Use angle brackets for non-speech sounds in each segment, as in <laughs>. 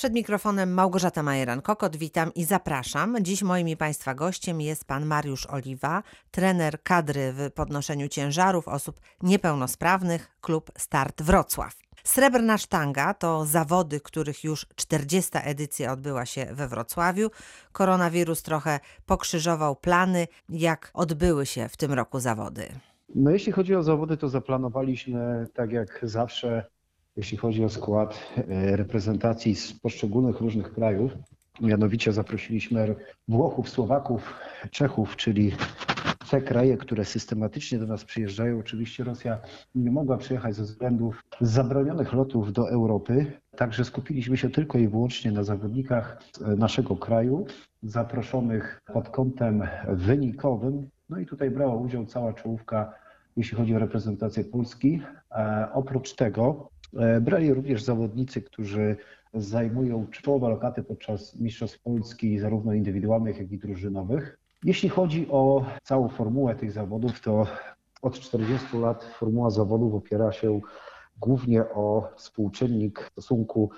Przed mikrofonem Małgorzata Majeran-Kokot, witam i zapraszam. Dziś moim i Państwa gościem jest Pan Mariusz Oliwa, trener kadry w podnoszeniu ciężarów osób niepełnosprawnych, klub Start Wrocław. Srebrna sztanga to zawody, których już 40. edycja odbyła się we Wrocławiu. Koronawirus trochę pokrzyżował plany. Jak odbyły się w tym roku zawody? No jeśli chodzi o zawody, to zaplanowaliśmy tak jak zawsze, jeśli chodzi o skład e, reprezentacji z poszczególnych różnych krajów. Mianowicie zaprosiliśmy Włochów, Słowaków, Czechów, czyli te kraje, które systematycznie do nas przyjeżdżają. Oczywiście Rosja nie mogła przyjechać ze względów zabronionych lotów do Europy. Także skupiliśmy się tylko i wyłącznie na zawodnikach naszego kraju, zaproszonych pod kątem wynikowym. No i tutaj brała udział cała czołówka, jeśli chodzi o reprezentację Polski. E, oprócz tego e, brali również zawodnicy, którzy zajmują czołowe lokaty podczas Mistrzostw Polski, zarówno indywidualnych, jak i drużynowych. Jeśli chodzi o całą formułę tych zawodów, to od 40 lat formuła zawodów opiera się głównie o współczynnik stosunku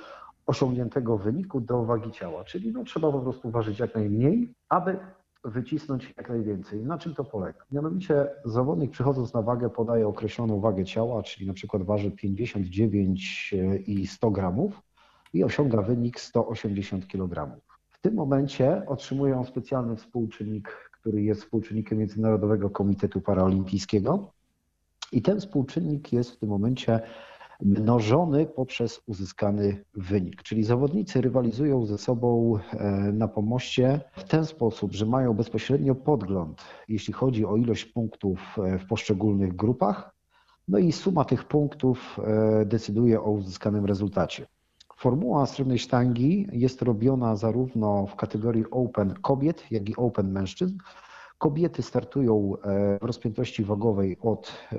osiągniętego wyniku do wagi ciała, czyli no, trzeba po prostu ważyć jak najmniej, aby wycisnąć jak najwięcej. Na czym to polega? Mianowicie zawodnik przychodząc na wagę podaje określoną wagę ciała, czyli na przykład waży 59 i 100 gramów i osiąga wynik 180 kg. W tym momencie otrzymuje on specjalny współczynnik, który jest współczynnikiem Międzynarodowego Komitetu Paraolimpijskiego i ten współczynnik jest w tym momencie mnożony poprzez uzyskany wynik. Czyli zawodnicy rywalizują ze sobą e, na pomoście w ten sposób, że mają bezpośrednio podgląd, jeśli chodzi o ilość punktów e, w poszczególnych grupach, no i suma tych punktów e, decyduje o uzyskanym rezultacie. Formuła srebrnej sztangi jest robiona zarówno w kategorii Open kobiet, jak i Open mężczyzn. Kobiety startują e, w rozpiętości wagowej od e,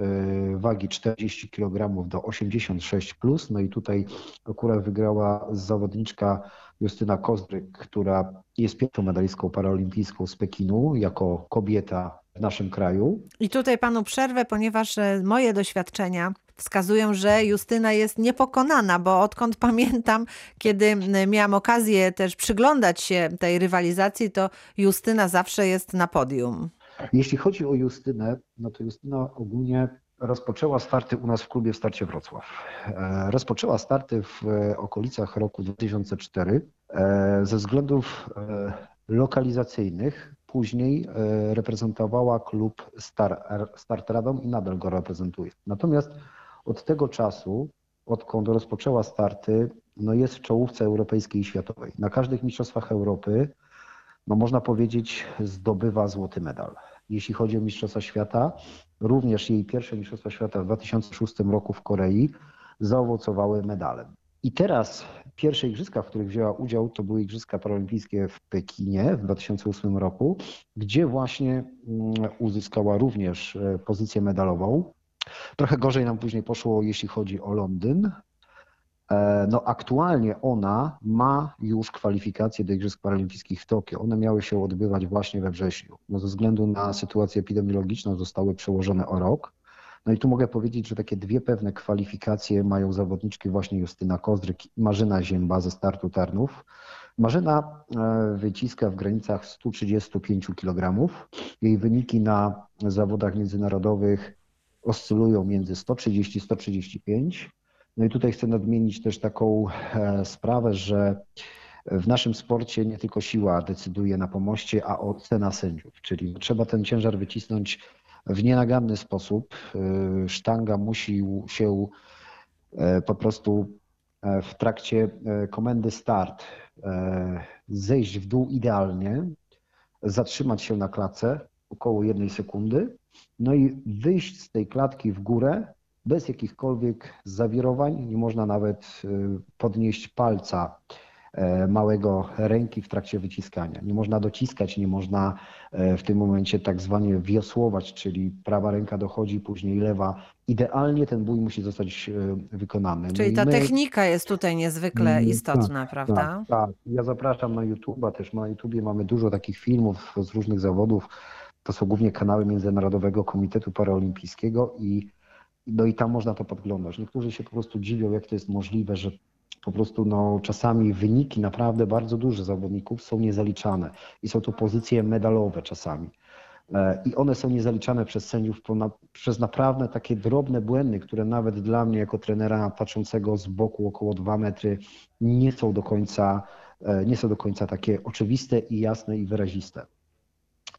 wagi 40 kg do 86 plus. No i tutaj akurat wygrała zawodniczka Justyna Kozdryk, która jest pierwszą medalistką paraolimpijską z Pekinu jako kobieta w naszym kraju. I tutaj panu przerwę, ponieważ e, moje doświadczenia wskazują, że Justyna jest niepokonana, bo odkąd <laughs> pamiętam, kiedy miałam okazję też przyglądać się tej rywalizacji, to Justyna zawsze jest na podium. Jeśli chodzi o Justynę, no to Justyna ogólnie rozpoczęła starty u nas w klubie w Starcie Wrocław. E, rozpoczęła starty w e, okolicach roku 2004 ze względów lokalizacyjnych później e, reprezentowała klub Star, Start Radom i nadal go reprezentuje. Natomiast od tego czasu, odkąd rozpoczęła starty, no jest w czołówce europejskiej i światowej. Na każdych mistrzostwach Europy, no można powiedzieć, zdobywa złoty medal. Jeśli chodzi o Mistrzostwa Świata, również jej pierwsze Mistrzostwa Świata w 2006 roku w Korei zaowocowały medalem. I teraz pierwsze igrzyska, w których wzięła udział, to były Igrzyska Paralimpijskie w Pekinie w 2008 roku, gdzie właśnie mm, uzyskała również e, pozycję medalową. Trochę gorzej nam później poszło, jeśli chodzi o Londyn. E, no aktualnie ona ma już kwalifikacje do Igrzysk Paralimpijskich w Tokio. One miały się odbywać właśnie we wrześniu. No ze względu na sytuację epidemiologiczną zostały przełożone o rok. No i tu mogę powiedzieć, że takie dwie pewne kwalifikacje mają zawodniczki właśnie Justyna Kozdryk i Marzyna Zięba ze startu Tarnów. Marzyna e, wyciska w granicach 135 kg. Jej wyniki na zawodach międzynarodowych oscylują między 130 135. No i tutaj chcę nadmienić też taką e, sprawę, że w naszym sporcie nie tylko siła decyduje na pomoście, a ocena sędziów, czyli trzeba ten ciężar wycisnąć w nienaganny sposób. Y, sztanga musi się e, po prostu e, w trakcie e, komendy start zejść w dół idealnie, zatrzymać się na klatce około jednej sekundy, no i wyjść z tej klatki w górę bez jakichkolwiek zawirowań. Nie można nawet podnieść palca małego ręki w trakcie wyciskania. Nie można dociskać, nie można e, w tym momencie tak zwanie wiosłować, czyli prawa ręka dochodzi, później lewa. Idealnie ten bój musi zostać e, wykonany. No czyli no ta my... technika jest tutaj niezwykle mm, istotna, tak, prawda? Tak, tak. Ja zapraszam na YouTube'a, też na YouTubie mamy dużo takich filmów z różnych zawodów. To są głównie kanały Międzynarodowego Komitetu Paraolimpijskiego i no i tam można to podglądać. Niektórzy się po prostu dziwią, jak to jest możliwe, że po prostu no, czasami wyniki naprawdę bardzo duże zawodników są niezaliczane i są to pozycje medalowe czasami. E, I one są niezaliczane przez sędziów przez naprawdę takie drobne błędy, które nawet dla mnie jako trenera patrzącego z boku około 2 metry nie są do końca, e, nie są do końca takie oczywiste i jasne i wyraziste.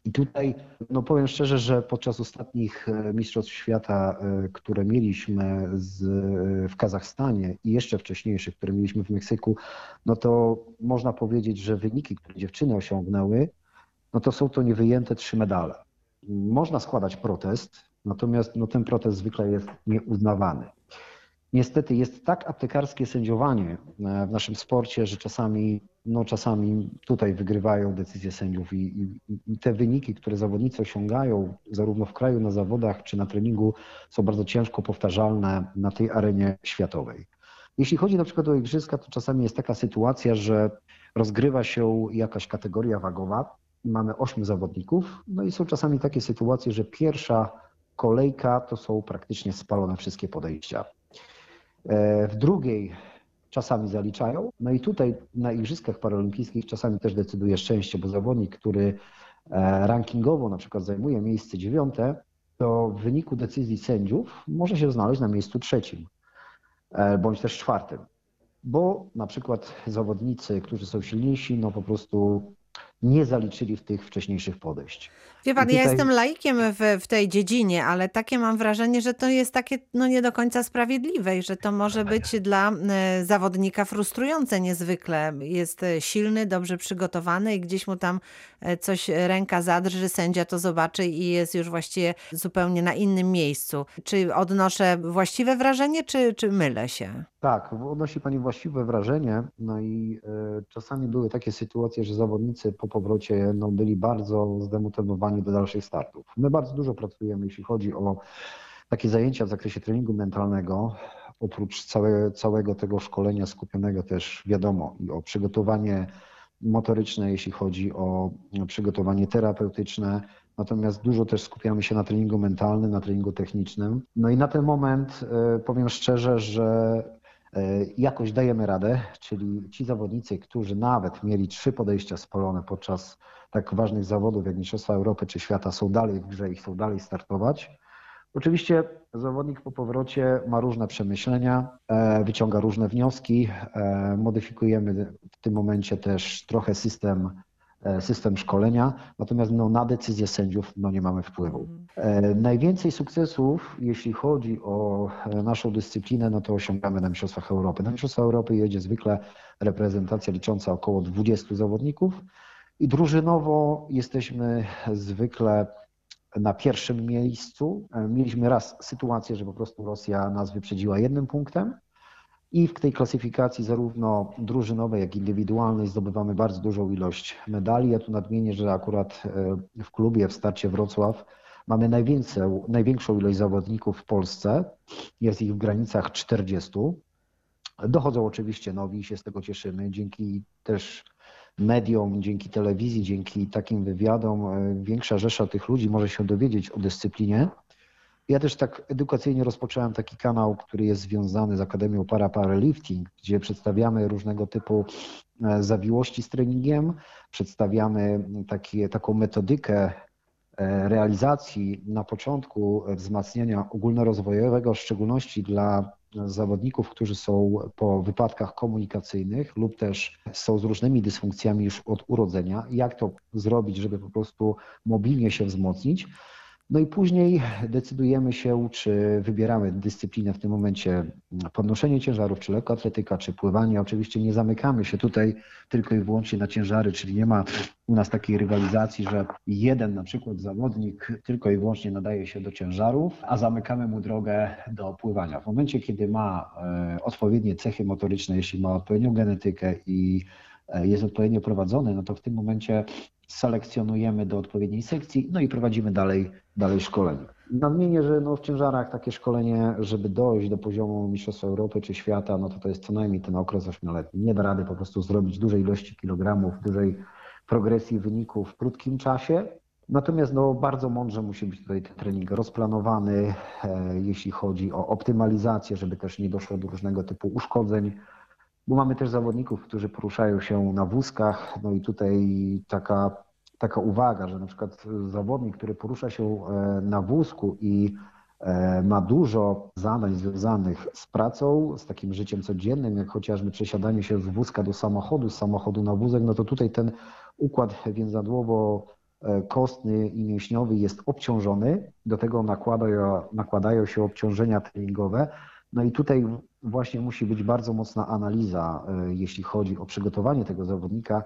I tutaj, no powiem szczerze, że podczas ostatnich e, Mistrzostw Świata, które mieliśmy z, w Kazachstanie i jeszcze wcześniejszych, które mieliśmy w Meksyku, no to można powiedzieć, że wyniki, które dziewczyny osiągnęły, no to są to niewyjęte trzy medale. Można składać protest, natomiast no ten protest zwykle jest nieuznawany. Niestety jest tak aptekarskie sędziowanie e, w naszym sporcie, że czasami, no czasami tutaj wygrywają decyzje sędziów i, i, i, te wyniki, które zawodnicy osiągają, zarówno w kraju, na zawodach czy na treningu, są bardzo ciężko powtarzalne na tej arenie światowej. Jeśli chodzi na przykład o igrzyska, to czasami jest taka sytuacja, że rozgrywa się jakaś kategoria wagowa, mamy ośmiu zawodników, no i są czasami takie sytuacje, że pierwsza kolejka to są praktycznie spalone wszystkie podejścia. E, w drugiej czasami zaliczają, no i tutaj na Igrzyskach Paralimpijskich czasami też decyduje szczęście, bo zawodnik, który e, rankingowo na przykład zajmuje miejsce dziewiąte, to w wyniku decyzji sędziów może się znaleźć na miejscu trzecim e, bądź też czwartym. Bo na przykład zawodnicy, którzy są silniejsi, no po prostu nie zaliczyli w tych wcześniejszych podejść. Wie pan, tutaj... ja jestem laikiem w, w tej dziedzinie, ale takie mam wrażenie, że to jest takie no nie do końca sprawiedliwe i że to może być dla e, zawodnika frustrujące niezwykle. Jest e, silny, dobrze przygotowany i gdzieś mu tam e, coś ręka zadrży, sędzia to zobaczy i jest już właściwie zupełnie na innym miejscu. Czy odnoszę właściwe wrażenie, czy, czy mylę się? Tak, odnosi Pani właściwe wrażenie. No i y, czasami były takie sytuacje, że zawodnicy po powrocie no, byli bardzo zdemotywowani do dalszych startów. My bardzo dużo pracujemy, jeśli chodzi o takie zajęcia w zakresie treningu mentalnego. Oprócz całe, całego tego szkolenia skupionego też wiadomo i o przygotowanie motoryczne, jeśli chodzi o przygotowanie terapeutyczne, Natomiast dużo też skupiamy się na treningu mentalnym, na treningu technicznym. No i na ten moment y, powiem szczerze, że E, jakoś dajemy radę, czyli ci zawodnicy, którzy nawet mieli trzy podejścia spalone podczas tak ważnych zawodów jak Mistrzostwa Europy czy Świata, są dalej w grze i chcą dalej startować. Oczywiście zawodnik po powrocie ma różne przemyślenia, e, wyciąga różne wnioski. E, modyfikujemy w tym momencie też trochę system E, system szkolenia, natomiast no, na decyzję sędziów no, nie mamy wpływu. E, najwięcej sukcesów, jeśli chodzi o e, naszą dyscyplinę, no to osiągamy na Mistrzostwach Europy. Na Mistrzostwa Europy jedzie zwykle reprezentacja licząca około 20 zawodników i drużynowo jesteśmy zwykle na pierwszym miejscu. Mieliśmy raz sytuację, że po prostu Rosja nas wyprzedziła jednym punktem, i w tej klasyfikacji zarówno drużynowej, jak i indywidualnej zdobywamy bardzo dużą ilość medali. Ja tu nadmienię, że akurat e, w klubie w starcie Wrocław mamy największą, ilość zawodników w Polsce. Jest ich w granicach 40. Dochodzą oczywiście nowi i się z tego cieszymy. Dzięki też mediom, dzięki telewizji, dzięki takim wywiadom e, większa rzesza tych ludzi może się dowiedzieć o dyscyplinie. Ja też tak edukacyjnie rozpocząłem taki kanał, który jest związany z Akademią Para Paralifting, gdzie przedstawiamy różnego typu e, zawiłości z treningiem, przedstawiamy takie, taką metodykę e, realizacji na początku wzmacniania ogólnorozwojowego, w szczególności dla zawodników, którzy są po wypadkach komunikacyjnych lub też są z różnymi dysfunkcjami już od urodzenia. Jak to zrobić, żeby po prostu mobilnie się wzmocnić? No i później decydujemy się, czy wybieramy dyscyplinę w tym momencie podnoszenie ciężarów, czy lekkoatletyka, czy pływanie. Oczywiście nie zamykamy się tutaj tylko i wyłącznie na ciężary, czyli nie ma u nas takiej rywalizacji, że jeden na przykład zawodnik tylko i wyłącznie nadaje się do ciężarów, a zamykamy mu drogę do pływania. W momencie, kiedy ma e, odpowiednie cechy motoryczne, jeśli ma odpowiednią genetykę i e, jest odpowiednio prowadzony, no to w tym momencie selekcjonujemy do odpowiedniej sekcji, no i prowadzimy dalej, dalej szkolenie. Nadmienię, że no w ciężarach takie szkolenie, żeby dojść do poziomu Mistrzostwa Europy czy świata, no to to jest co najmniej ten okres ośmioletni. Nie da rady po prostu zrobić dużej ilości kilogramów, dużej progresji wyników w krótkim czasie. Natomiast no, bardzo mądrze musi być tutaj ten trening rozplanowany, e, jeśli chodzi o optymalizację, żeby też nie doszło do różnego typu uszkodzeń bo mamy też zawodników, którzy poruszają się na wózkach. No i tutaj taka, taka uwaga, że na przykład zawodnik, który porusza się na wózku i ma dużo zadań związanych z pracą, z takim życiem codziennym, jak chociażby przesiadanie się z wózka do samochodu, z samochodu na wózek, no to tutaj ten układ więzadłowo kostny i mięśniowy jest obciążony, do tego nakładają, nakładają się obciążenia treningowe. No i tutaj właśnie musi być bardzo mocna analiza, jeśli chodzi o przygotowanie tego zawodnika,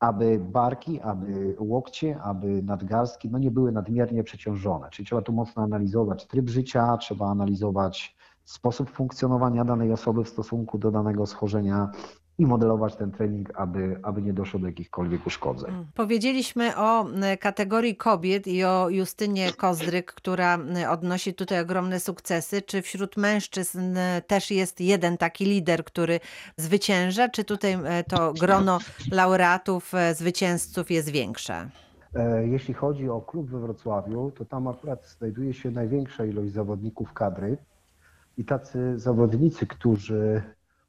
aby barki, aby łokcie, aby nadgarstki no nie były nadmiernie przeciążone. Czyli trzeba tu mocno analizować tryb życia, trzeba analizować sposób funkcjonowania danej osoby w stosunku do danego schorzenia, i modelować ten trening, aby, aby nie doszło do jakichkolwiek uszkodzeń. Mm. Powiedzieliśmy o kategorii kobiet i o Justynie Kozdryk, która odnosi tutaj ogromne sukcesy. Czy wśród mężczyzn też jest jeden taki lider, który zwycięża, czy tutaj to grono laureatów, zwycięzców jest większe? E, jeśli chodzi o klub we Wrocławiu, to tam akurat znajduje się największa ilość zawodników kadry i tacy zawodnicy, którzy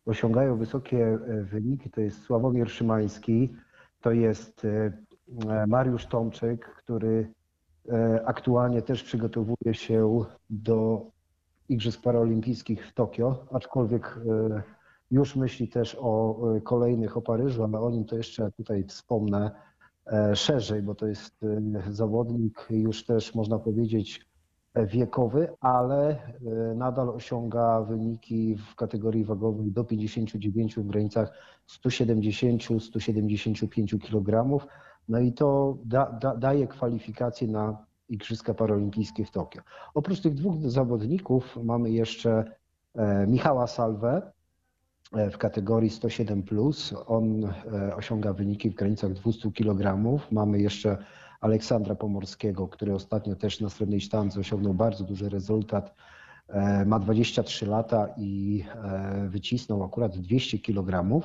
osiągają wysokie e, wyniki, to jest Sławomir Szymański, to jest e, e, Mariusz Tomczyk, który aktualnie też przygotowuje się do Igrzysk Paralimpijskich w Tokio, aczkolwiek już myśli też o kolejnych, o Paryżu, ale o nim to jeszcze tutaj wspomnę szerzej, bo to jest zawodnik już też można powiedzieć wiekowy, ale e, nadal osiąga wyniki w kategorii wagowej do 59 w granicach 170-175 kg. No i to da, da, daje kwalifikacje na Igrzyska Paralimpijskie w Tokio. Oprócz tych dwóch zawodników mamy jeszcze e, Michała Salwę e, w kategorii 107. On osiąga wyniki w granicach 200 kg. Mamy jeszcze Aleksandra Pomorskiego, który ostatnio też na srebrnej sztance osiągnął bardzo duży rezultat. E, ma 23 lata i e, wycisnął akurat 200 kg.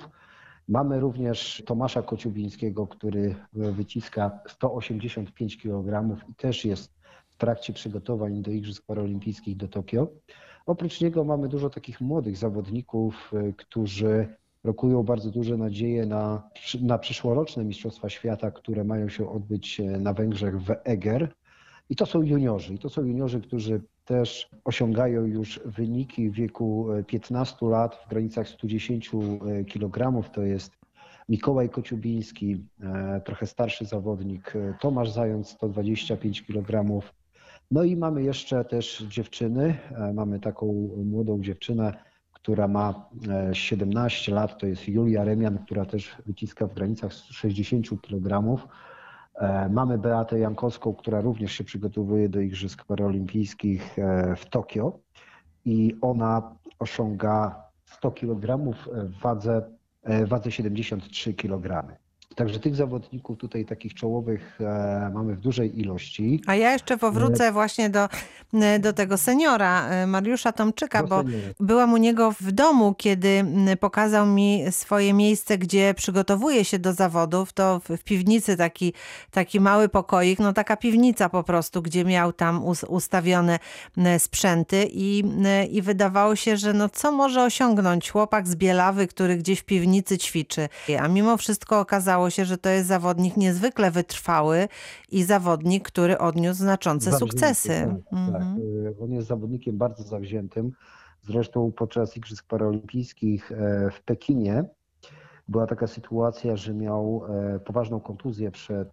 Mamy również Tomasza Kociubińskiego, który wyciska 185 kg i też jest w trakcie przygotowań do Igrzysk Paralimpijskich do Tokio. Oprócz niego mamy dużo takich młodych zawodników, e, którzy rokują bardzo duże nadzieje na, na przyszłoroczne Mistrzostwa Świata, które mają się odbyć e, na Węgrzech w Eger. I to są juniorzy. I to są juniorzy, którzy też osiągają już wyniki w wieku 15 e, lat w granicach 110 e, kg. To jest Mikołaj Kociubiński, trochę starszy zawodnik, Tomasz Zając 125 kg. No i mamy jeszcze też dziewczyny. Mamy taką młodą dziewczynę, która ma 17 e, lat, to jest Julia Remian, która też wyciska w granicach 60 kg. E, mamy Beatę Jankowską, która również się przygotowuje do Igrzysk Paralimpijskich e, w Tokio i ona osiąga 100 kg w wadze, wadze 73 kg. Także tych zawodników tutaj takich czołowych e, mamy w dużej ilości. A ja jeszcze powrócę e, właśnie do, e, do tego seniora, Mariusza Tomczyka, bo byłam u niego w domu, kiedy pokazał mi swoje miejsce, gdzie przygotowuje się do zawodów. To w piwnicy taki, taki mały pokoik, no taka piwnica po prostu, gdzie miał tam ustawione sprzęty i, i wydawało się, że no co może osiągnąć chłopak z Bielawy, który gdzieś w piwnicy ćwiczy. A mimo wszystko okazało się, że to jest zawodnik niezwykle wytrwały i zawodnik, który odniósł znaczące zawzięty, sukcesy. Tak, mhm. tak. On jest zawodnikiem bardzo zawziętym. Zresztą podczas Igrzysk Paralimpijskich e, w Pekinie była taka sytuacja, że miał e, poważną kontuzję przed,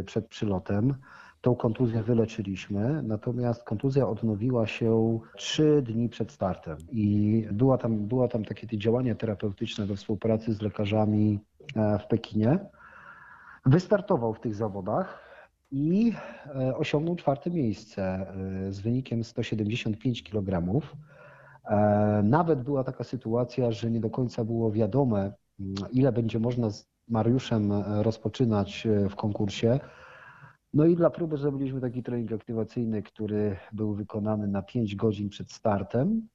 e, przed przylotem. Tą kontuzję wyleczyliśmy, natomiast kontuzja odnowiła się trzy dni przed startem i była tam, była tam takie działania terapeutyczne we współpracy z lekarzami w Pekinie. Wystartował w tych zawodach i e, osiągnął czwarte miejsce e, z wynikiem 175 kg. E, nawet była taka sytuacja, że nie do końca było wiadome, mm, ile będzie można z Mariuszem rozpoczynać w konkursie. No i dla próby zrobiliśmy taki trening aktywacyjny, który był wykonany na 5 godzin przed startem.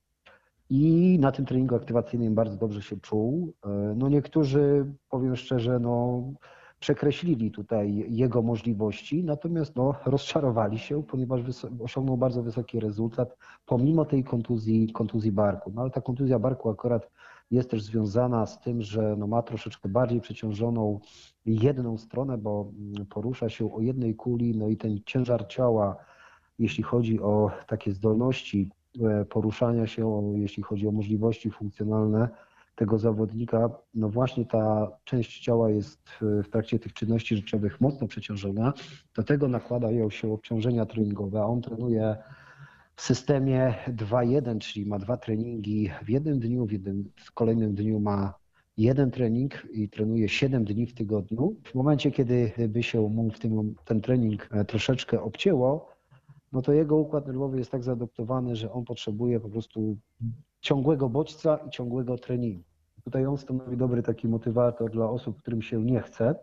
I na tym treningu aktywacyjnym bardzo dobrze się czuł. No niektórzy, powiem szczerze, no przekreślili tutaj jego możliwości, natomiast no, rozczarowali się, ponieważ osiągnął bardzo wysoki rezultat, pomimo tej kontuzji, kontuzji barku. No ale ta kontuzja barku akurat jest też związana z tym, że no ma troszeczkę bardziej przeciążoną jedną stronę, bo mm, porusza się o jednej kuli, no i ten ciężar ciała, jeśli chodzi o takie zdolności e, poruszania się, jeśli chodzi o możliwości funkcjonalne tego zawodnika, no właśnie ta część ciała jest w trakcie tych czynności życiowych mocno przeciążona, do tego nakładają się obciążenia treningowe, a on trenuje w systemie 2-1, czyli ma dwa treningi w jednym dniu, w, jednym, w kolejnym dniu ma jeden trening i trenuje 7 dni w tygodniu. W momencie, kiedy by się mu w tym, ten trening e, troszeczkę obcięło, no to jego układ nerwowy jest tak zaadoptowany, że on potrzebuje po prostu ciągłego bodźca i ciągłego treningu. Tutaj on stanowi dobry taki motywator dla osób, którym się nie chce,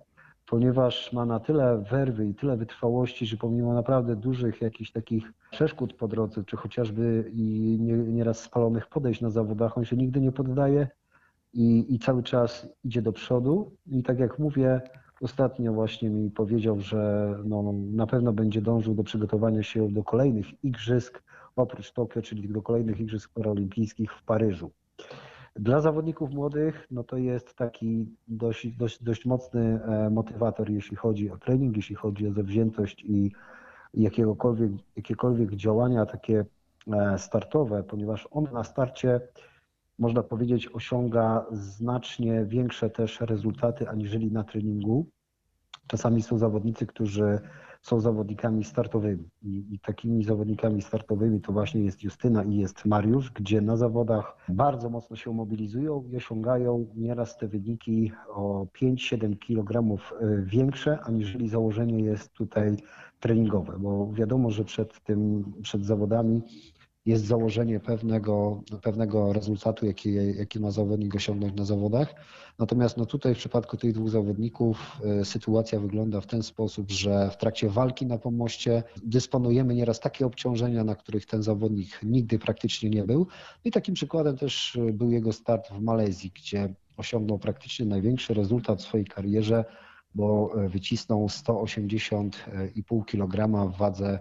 ponieważ ma na tyle werwy i tyle wytrwałości, że pomimo naprawdę dużych jakichś takich przeszkód po drodze, czy chociażby i nieraz spalonych podejść na zawodach, on się nigdy nie poddaje i, i cały czas idzie do przodu. I tak jak mówię, ostatnio właśnie mi powiedział, że no, na pewno będzie dążył do przygotowania się do kolejnych igrzysk, oprócz Tokio, czyli do kolejnych igrzysk paraolimpijskich w Paryżu. Dla zawodników młodych no to jest taki dość, dość, dość mocny e, motywator, jeśli chodzi o trening, jeśli chodzi o zawziętość i jakiekolwiek działania takie e, startowe, ponieważ on na starcie, można powiedzieć, osiąga znacznie większe też rezultaty aniżeli na treningu. Czasami są zawodnicy, którzy są zawodnikami startowymi. I, I, takimi zawodnikami startowymi to właśnie jest Justyna i jest Mariusz, gdzie na zawodach bardzo mocno się mobilizują i osiągają nieraz te wyniki o 5-7 kg e, większe, aniżeli założenie jest tutaj treningowe, bo wiadomo, że przed tym, przed zawodami jest założenie pewnego, pewnego rezultatu, jaki, jaki ma zawodnik osiągnąć na zawodach. Natomiast no tutaj w przypadku tych dwóch zawodników e, sytuacja wygląda w ten sposób, że w trakcie walki na pomoście dysponujemy nieraz takie obciążenia, na których ten zawodnik nigdy praktycznie nie był. I takim przykładem też był jego start w Malezji, gdzie osiągnął praktycznie największy rezultat w swojej karierze, bo wycisnął 180,5 kg w wadze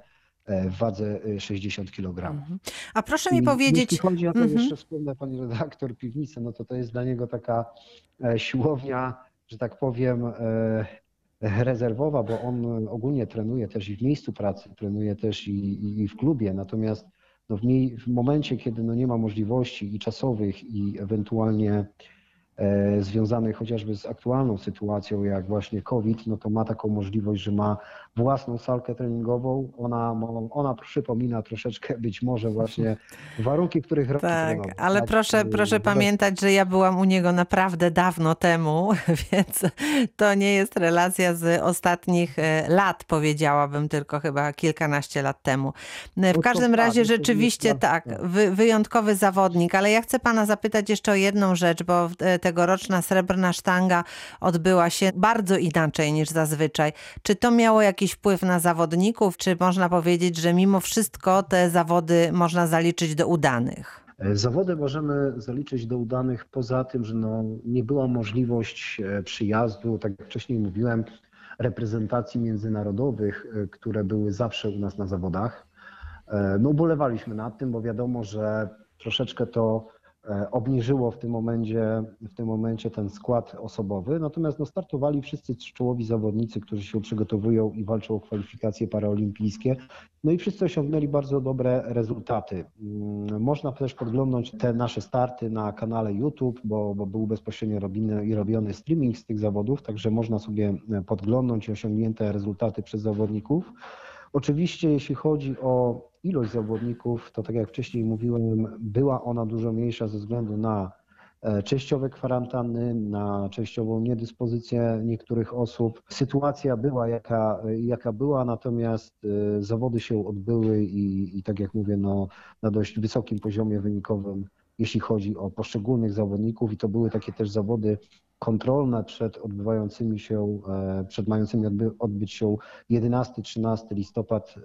w wadze 60 kg. Mhm. A proszę mi I powiedzieć. Jeśli chodzi o to, mhm. jeszcze wspomnę pani redaktor piwnicy, no to to jest dla niego taka e, siłownia, że tak powiem, e, rezerwowa, bo on ogólnie trenuje też i w miejscu pracy, trenuje też i, i w klubie, natomiast no w, w momencie, kiedy no nie ma możliwości i czasowych, i ewentualnie E, związanej chociażby z aktualną sytuacją, jak właśnie COVID, no to ma taką możliwość, że ma własną salkę treningową. Ona, ona przypomina troszeczkę być może właśnie warunki, których Tak, ale tak? proszę, proszę pamiętać, że ja byłam u niego naprawdę dawno temu, <laughs> więc to nie jest relacja z ostatnich e, lat, powiedziałabym, tylko chyba kilkanaście lat temu. W no każdym razie tak, rzeczywiście tak, wyjątkowy zawodnik, ale ja chcę pana zapytać jeszcze o jedną rzecz, bo tegoroczna srebrna sztanga odbyła się bardzo inaczej niż zazwyczaj. Czy to miało jakiś wpływ na zawodników, czy można powiedzieć, że mimo wszystko te zawody można zaliczyć do udanych? Zawody możemy zaliczyć do udanych poza tym, że no, nie była możliwość e, przyjazdu, tak jak wcześniej mówiłem, reprezentacji międzynarodowych, e, które były zawsze u nas na zawodach. E, no ubolewaliśmy nad tym, bo wiadomo, że troszeczkę to E, obniżyło w tym momencie, w tym momencie ten skład osobowy, natomiast no, startowali wszyscy czołowi zawodnicy, którzy się przygotowują i walczą o kwalifikacje paraolimpijskie. No i wszyscy osiągnęli bardzo dobre rezultaty. Mm, można też podglądać te nasze starty na kanale YouTube, bo, bo był bezpośrednio robiony, i robiony streaming z tych zawodów, także można sobie podglądnąć osiągnięte rezultaty przez zawodników. Oczywiście, jeśli chodzi o ilość zawodników, to tak jak wcześniej mówiłem, była ona dużo mniejsza ze względu na e, częściowe kwarantanny, na częściową niedyspozycję niektórych osób. Sytuacja była jaka, jaka była, natomiast e, zawody się odbyły i, i tak jak mówię, no, na dość wysokim poziomie wynikowym, jeśli chodzi o poszczególnych zawodników i to były takie też zawody kontrolne przed odbywającymi się, e, przed mającymi odby, odbyć się 11-13 listopad e,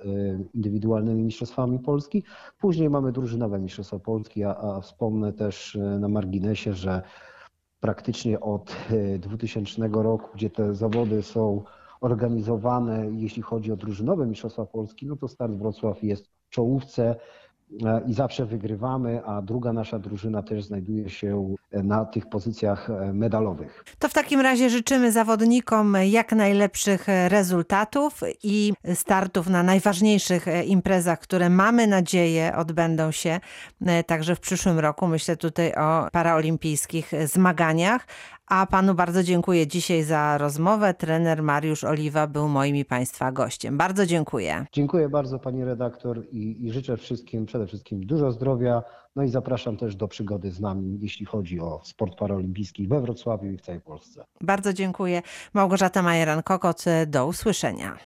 indywidualnymi mistrzostwami Polski. Później mamy drużynowe mistrzostwa Polski, a, a wspomnę też e, na marginesie, że praktycznie od 2000 roku, gdzie te zawody są organizowane, jeśli chodzi o drużynowe mistrzostwa Polski, no to Start Wrocław jest w czołówce i zawsze wygrywamy, a druga nasza drużyna też znajduje się na tych pozycjach e, medalowych. To w takim razie życzymy zawodnikom jak najlepszych rezultatów i startów na najważniejszych imprezach, które mamy nadzieję odbędą się e, także w przyszłym roku. Myślę tutaj o paraolimpijskich zmaganiach. A panu bardzo dziękuję dzisiaj za rozmowę. Trener Mariusz Oliwa był moim i państwa gościem. Bardzo dziękuję. Dziękuję bardzo pani redaktor i, i życzę wszystkim przede wszystkim dużo zdrowia. No i zapraszam też do przygody z nami, jeśli chodzi o sport paraolimpijski we Wrocławiu i w całej Polsce. Bardzo dziękuję. Małgorzata Majeran-Kokot, do usłyszenia.